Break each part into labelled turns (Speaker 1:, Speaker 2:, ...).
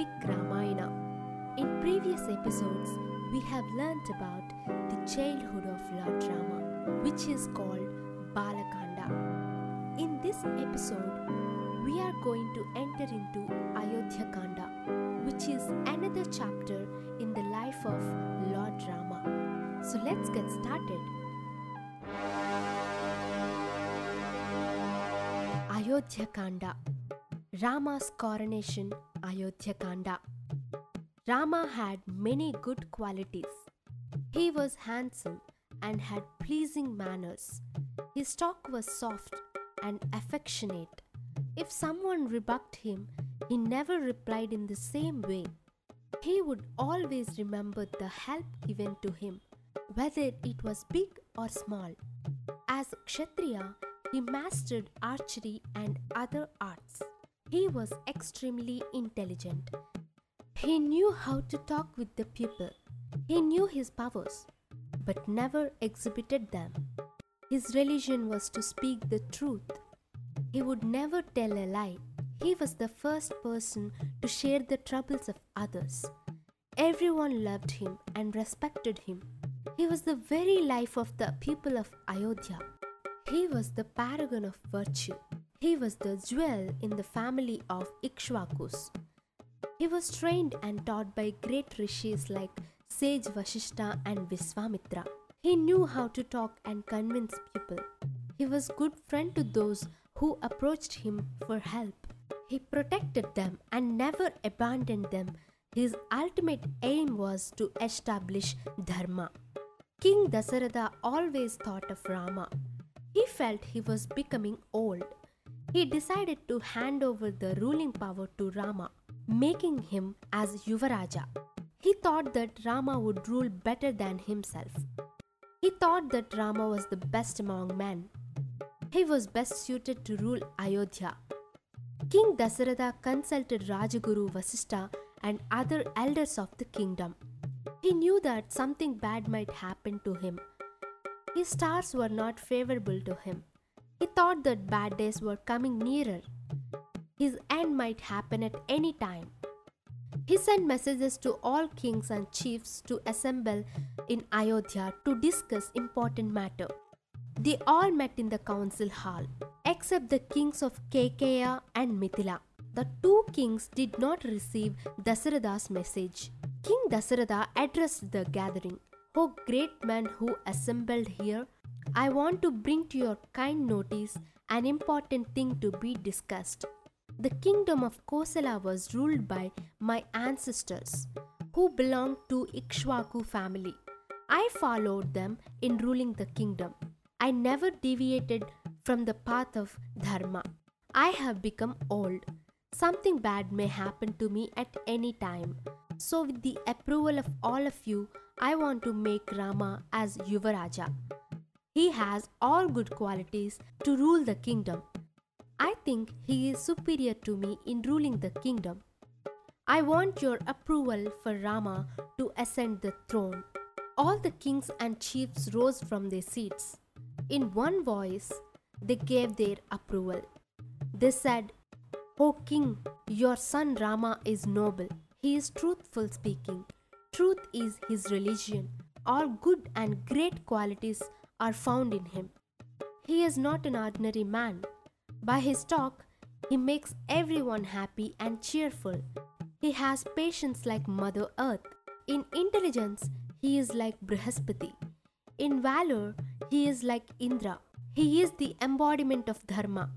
Speaker 1: epic Ramayana. In previous episodes, we have learnt about the childhood of Lord Rama, which is called Balakanda. In this episode, we are going to enter into Ayodhya Kanda, which is another chapter in the life of Lord Rama. So let's get started. Ayodhya Kanda Rama's coronation Ayodhya Kanda Rama had many good qualities. He was handsome and had pleasing manners. His talk was soft and affectionate. If someone rebuked him, he never replied in the same way. He would always remember the help given to him, whether it was big or small. As Kshatriya, he mastered archery and other arts. He was extremely intelligent. He knew how to talk with the people. He knew his powers, but never exhibited them. His religion was to speak the truth. He would never tell a lie. He was the first person to share the troubles of others. Everyone loved him and respected him. He was the very life of the people of Ayodhya. He was the paragon of virtue. He was the jewel in the family of Ikshvakus. He was trained and taught by great rishis like sage Vashishta and Viswamitra. He knew how to talk and convince people. He was good friend to those who approached him for help. He protected them and never abandoned them. His ultimate aim was to establish dharma. King Dasaratha always thought of Rama. He felt he was becoming old. He decided to hand over the ruling power to Rama, making him as Yuvaraja. He thought that Rama would rule better than himself. He thought that Rama was the best among men. He was best suited to rule Ayodhya. King Dasaratha consulted Rajaguru Vasistha and other elders of the kingdom. He knew that something bad might happen to him. His stars were not favorable to him. He thought that bad days were coming nearer. His end might happen at any time. He sent messages to all kings and chiefs to assemble in Ayodhya to discuss important matter. They all met in the council hall, except the kings of Kekeya and Mithila. The two kings did not receive Dasaratha's message. King Dasaratha addressed the gathering. O great men who assembled here, I want to bring to your kind notice an important thing to be discussed. The kingdom of Kosala was ruled by my ancestors, who belonged to Ikshvaku family. I followed them in ruling the kingdom. I never deviated from the path of dharma. I have become old. Something bad may happen to me at any time. So, with the approval of all of you, I want to make Rama as Yuvaraja. He has all good qualities to rule the kingdom. I think he is superior to me in ruling the kingdom. I want your approval for Rama to ascend the throne. All the kings and chiefs rose from their seats. In one voice, they gave their approval. They said, O king, your son Rama is noble. He is truthful speaking. Truth is his religion. All good and great qualities are found in him. He is not an ordinary man. By his talk, he makes everyone happy and cheerful. He has patience like Mother Earth. In intelligence, he is like Brihaspati. In valor, he is like Indra. He is the embodiment of Dharma.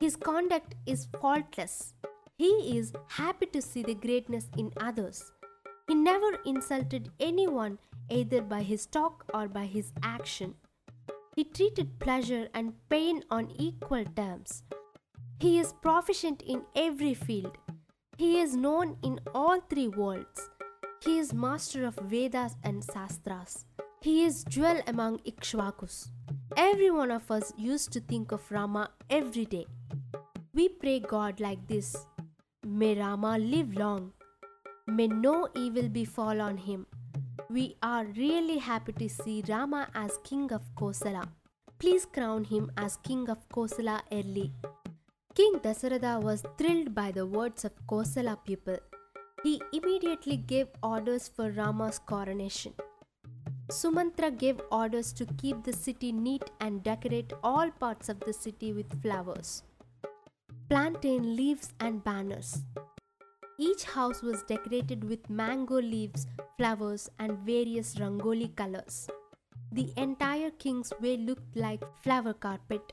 Speaker 1: His conduct is faultless. He is happy to see the greatness in others. He never insulted anyone either by his talk or by his action. He treated pleasure and pain on equal terms. He is proficient in every field. He is known in all three worlds. He is master of Vedas and Sastras. He is jewel among Ikshvakus. Every one of us used to think of Rama every day. We pray God like this May Rama live long. May no evil befall on him. We are really happy to see Rama as king of Kosala. Please crown him as king of Kosala early. King Dasaratha was thrilled by the words of Kosala people. He immediately gave orders for Rama's coronation. Sumantra gave orders to keep the city neat and decorate all parts of the city with flowers, plantain leaves, and banners. Each house was decorated with mango leaves, flowers, and various rangoli colors. The entire king's way looked like flower carpet.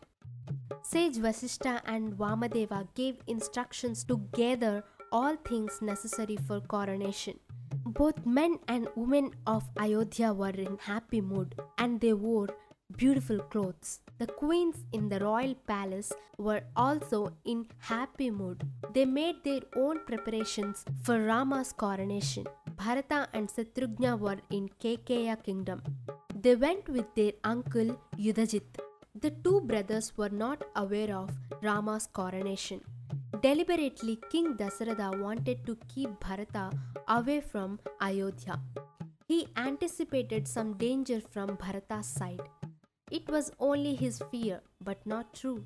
Speaker 1: Sage Vasishta and Vamadeva gave instructions to gather all things necessary for coronation. Both men and women of Ayodhya were in happy mood and they wore beautiful clothes. The queens in the royal palace were also in happy mood. They made their own preparations for Rama's coronation. Bharata and Satrughna were in Kaikeya kingdom. They went with their uncle Yudhajit. The two brothers were not aware of Rama's coronation. Deliberately, King Dasaratha wanted to keep Bharata away from Ayodhya. He anticipated some danger from Bharata's side. It was only his fear, but not true.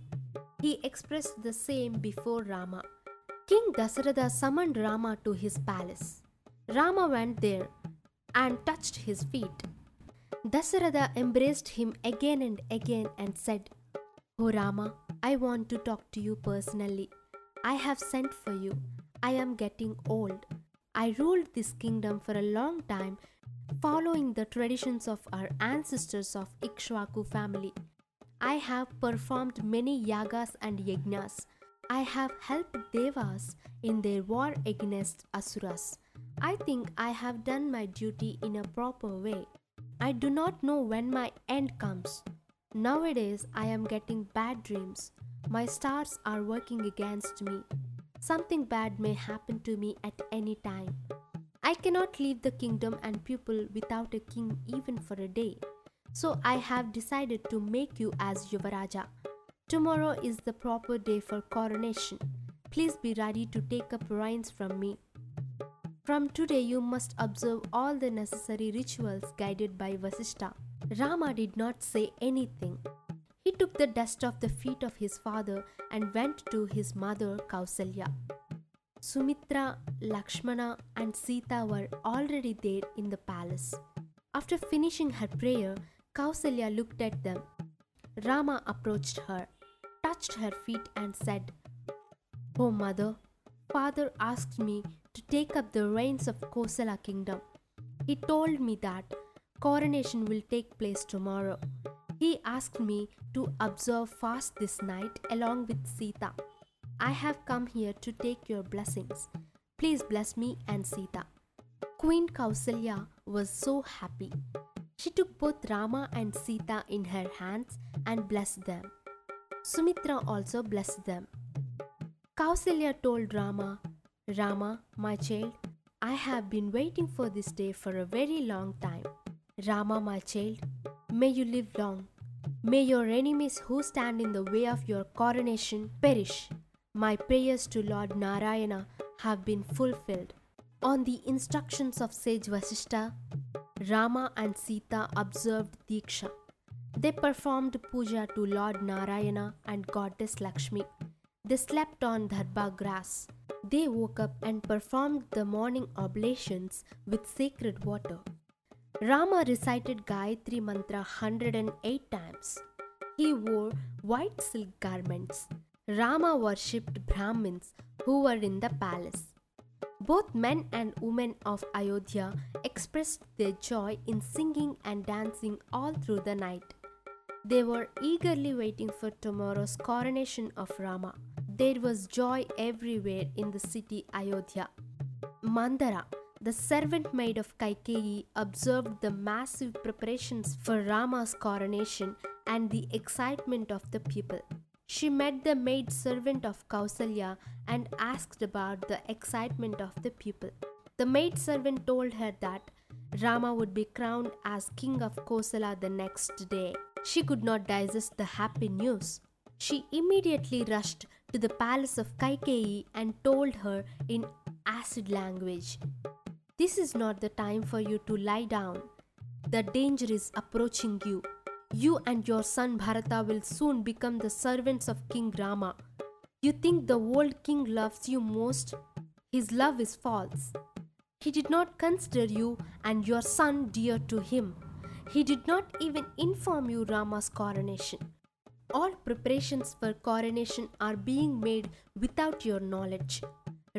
Speaker 1: He expressed the same before Rama. King Dasaratha summoned Rama to his palace. Rama went there and touched his feet. Dasaratha embraced him again and again and said, O Rama, I want to talk to you personally. I have sent for you. I am getting old. I ruled this kingdom for a long time following the traditions of our ancestors of Ikshvaku family. I have performed many yagas and yagnas. I have helped devas in their war against asuras. I think I have done my duty in a proper way. I do not know when my end comes. Nowadays, I am getting bad dreams. My stars are working against me. Something bad may happen to me at any time. I cannot leave the kingdom and people without a king even for a day. So I have decided to make you as Yuvaraja. Tomorrow is the proper day for coronation. Please be ready to take up reins from me. From today, you must observe all the necessary rituals guided by Vasishta. Rama did not say anything. He took the dust off the feet of his father and went to his mother Kausalya. Sumitra, Lakshmana, and Sita were already there in the palace. After finishing her prayer, Kausalya looked at them. Rama approached her, touched her feet, and said, Oh, mother, father asked me to take up the reins of Kosala kingdom. He told me that coronation will take place tomorrow. He asked me to observe fast this night along with Sita. I have come here to take your blessings. Please bless me and Sita. Queen Kausalya was so happy. She took both Rama and Sita in her hands and blessed them. Sumitra also blessed them. Kausalya told Rama, Rama, my child, I have been waiting for this day for a very long time. Rama, my child, may you live long. May your enemies who stand in the way of your coronation perish. My prayers to Lord Narayana have been fulfilled. On the instructions of sage Vasishta, Rama and Sita observed Diksha. They performed puja to Lord Narayana and Goddess Lakshmi. They slept on darbha grass. They woke up and performed the morning oblations with sacred water. Rama recited Gayatri Mantra 108 times. He wore white silk garments. Rama worshipped Brahmins who were in the palace. Both men and women of Ayodhya expressed their joy in singing and dancing all through the night. They were eagerly waiting for tomorrow's coronation of Rama. There was joy everywhere in the city Ayodhya. Mandara, the servant maid of Kaikeyi, observed the massive preparations for Rama's coronation and the excitement of the people. She met the maid servant of Kausalya and asked about the excitement of the people. The maid servant told her that Rama would be crowned as king of Kosala the next day. She could not digest the happy news. She immediately rushed to the palace of Kaikeyi and told her in acid language This is not the time for you to lie down. The danger is approaching you. You and your son Bharata will soon become the servants of King Rama. You think the old king loves you most? his love is false. He did not consider you and your son dear to him. He did not even inform you Rama's coronation. All preparations for coronation are being made without your knowledge.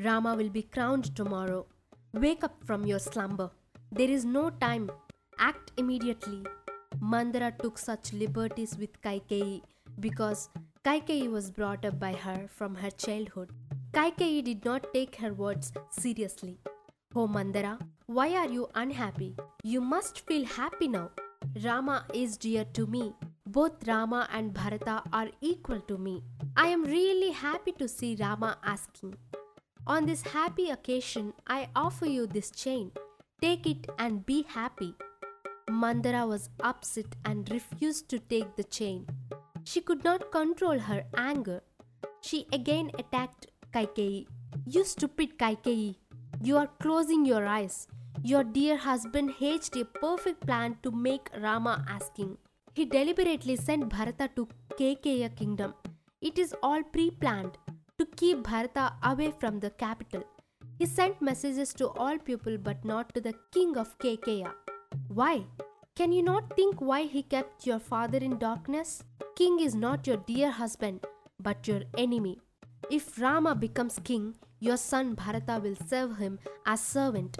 Speaker 1: Rama will be crowned tomorrow. Wake up from your slumber. There is no time. Act immediately. Mandara took such liberties with Kaikeyi because Kaikeyi was brought up by her from her childhood. Kaikeyi did not take her words seriously. Oh Mandara, why are you unhappy? You must feel happy now. Rama is dear to me. Both Rama and Bharata are equal to me. I am really happy to see Rama asking. On this happy occasion, I offer you this chain. Take it and be happy. Mandara was upset and refused to take the chain. She could not control her anger. She again attacked Kaikeyi. You stupid Kaikeyi, you are closing your eyes. Your dear husband hatched a perfect plan to make Rama asking. He deliberately sent Bharata to Kekeya kingdom. It is all pre-planned to keep Bharata away from the capital. He sent messages to all people but not to the king of Kekeya. Why? Can you not think why he kept your father in darkness? King is not your dear husband, but your enemy. If Rama becomes king, your son Bharata will serve him as servant.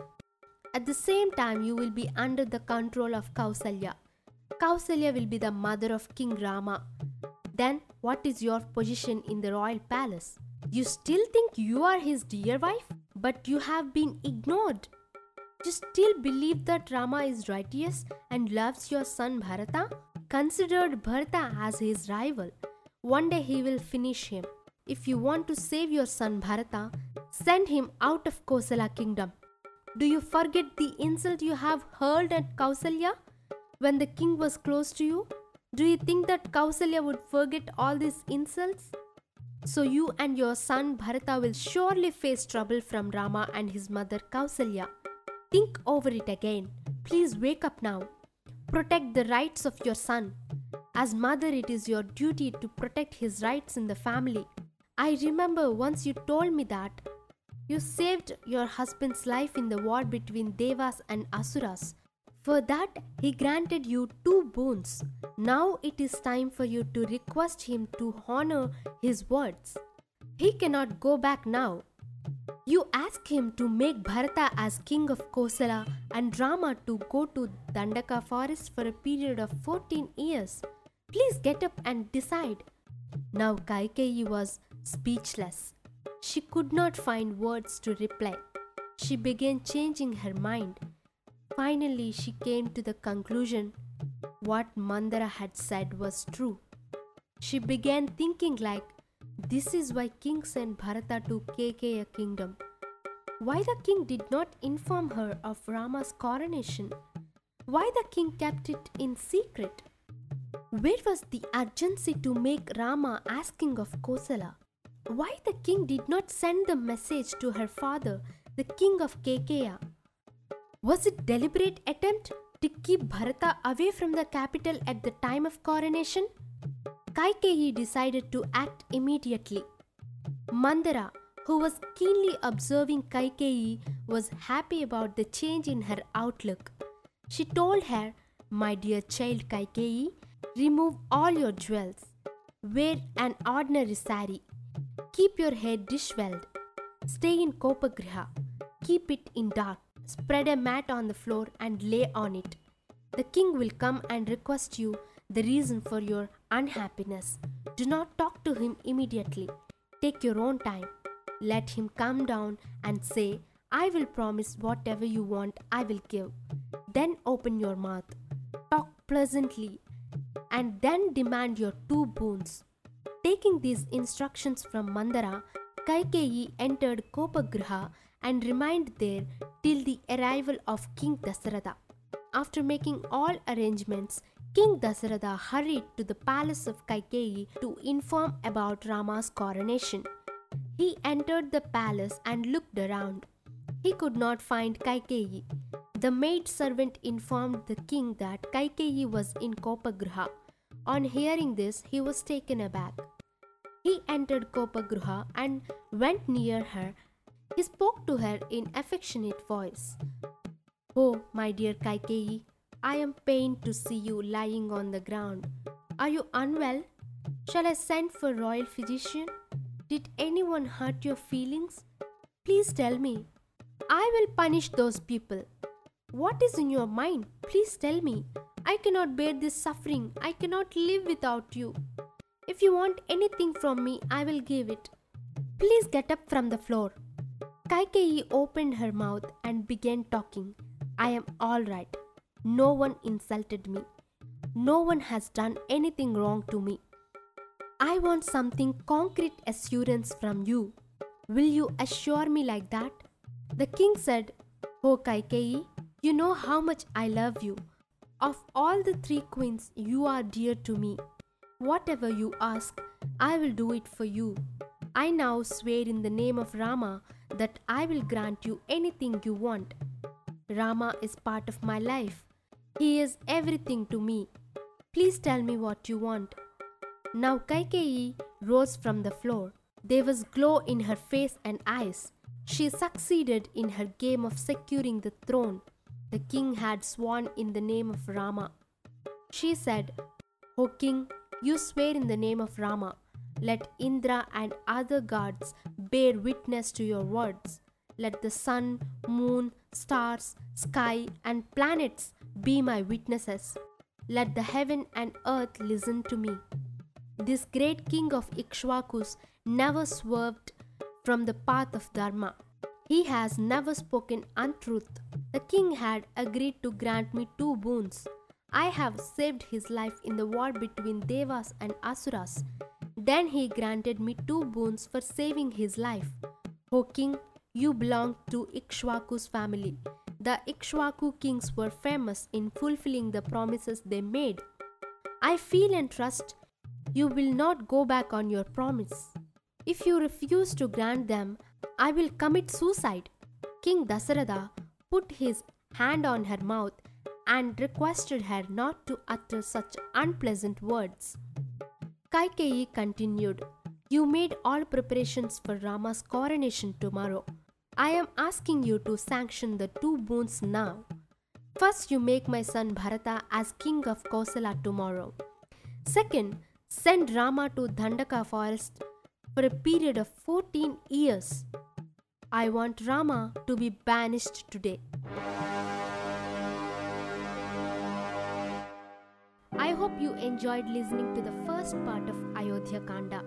Speaker 1: At the same time, you will be under the control of Kausalya. Kausalya will be the mother of King Rama. Then, what is your position in the royal palace? You still think you are his dear wife? But you have been ignored. You still believe that Rama is righteous and loves your son Bharata? Considered Bharata as his rival. One day he will finish him. If you want to save your son Bharata, send him out of Kosala kingdom. Do you forget the insult you have hurled at Kausalya when the king was close to you? Do you think that Kausalya would forget all these insults? So you and your son Bharata will surely face trouble from Rama and his mother Kausalya. Think over it again. Please wake up now. Protect the rights of your son. As mother, it is your duty to protect his rights in the family. I remember once you told me that you saved your husband's life in the war between Devas and Asuras. For that, he granted you two boons. Now it is time for you to request him to honor his words. He cannot go back now. You ask him to make Bharata as king of Kosala and Rama to go to Dandaka forest for a period of 14 years. Please get up and decide. Now Kaikeyi was speechless. She could not find words to reply. She began changing her mind. Finally, she came to the conclusion what Mandara had said was true. She began thinking like, this is why king sent Bharata to Kekeya kingdom. Why the king did not inform her of Rama's coronation? Why the king kept it in secret? Where was the urgency to make Rama asking of Kosala? Why the king did not send the message to her father, the king of Kekeya? Was it deliberate attempt to keep Bharata away from the capital at the time of coronation? Kaikeyi decided to act immediately. Mandara, who was keenly observing Kaikeyi, was happy about the change in her outlook. She told her, My dear child Kaikeyi, remove all your jewels. Wear an ordinary sari. Keep your hair dishevelled. Stay in Kopagriha. Keep it in dark. Spread a mat on the floor and lay on it. The king will come and request you the reason for your unhappiness. Do not talk to him immediately. Take your own time. Let him come down and say, I will promise whatever you want, I will give. Then open your mouth. Talk pleasantly and then demand your two boons. Taking these instructions from Mandara, Kaikeyi entered Kopagriha and remained there till the arrival of King Dasaratha. After making all arrangements, King Dasaratha hurried to the palace of Kaikeyi to inform about Rama's coronation. He entered the palace and looked around. He could not find Kaikeyi. The maid servant informed the king that Kaikeyi was in Kopagriha. On hearing this, he was taken aback. He entered Kopagriha and went near her. He spoke to her in affectionate voice. Oh, my dear Kaikeyi, I am pained to see you lying on the ground. Are you unwell? Shall I send for royal physician? Did anyone hurt your feelings? Please tell me. I will punish those people. What is in your mind? Please tell me. I cannot bear this suffering. I cannot live without you. If you want anything from me, I will give it. Please get up from the floor. Kaikeyi opened her mouth and began talking. I am all right. No one insulted me. No one has done anything wrong to me. I want something concrete assurance from you. Will you assure me like that? The king said, O Kaikeyi, you know how much I love you. Of all the three queens, you are dear to me. Whatever you ask, I will do it for you. I now swear in the name of Rama that I will grant you anything you want. Rama is part of my life. He is everything to me. Please tell me what you want. Now Kaikeyi rose from the floor. There was glow in her face and eyes. She succeeded in her game of securing the throne. The king had sworn in the name of Rama. She said, O king, you swear in the name of Rama. Let Indra and other gods bear witness to your words. Let the sun, moon, stars, sky, and planets be my witnesses. Let the heaven and earth listen to me. This great king of Ikshvakus never swerved from the path of Dharma. He has never spoken untruth. The king had agreed to grant me two boons. I have saved his life in the war between Devas and Asuras. Then he granted me two boons for saving his life. O king, you belong to Ikshvaku's family. The Ikshvaku kings were famous in fulfilling the promises they made. I feel and trust you will not go back on your promise. If you refuse to grant them, I will commit suicide. King Dasaratha put his hand on her mouth and requested her not to utter such unpleasant words. Kaikeyi continued, You made all preparations for Rama's coronation tomorrow. I am asking you to sanction the two boons now. First, you make my son Bharata as king of Kosala tomorrow. Second, send Rama to Dandaka forest for a period of 14 years. I want Rama to be banished today. I hope you enjoyed listening to the first part of Ayodhya Kanda.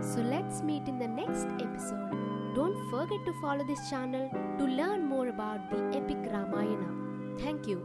Speaker 1: So let's meet in the next episode. Don't forget to follow this channel to learn more about the epic Ramayana. Thank you.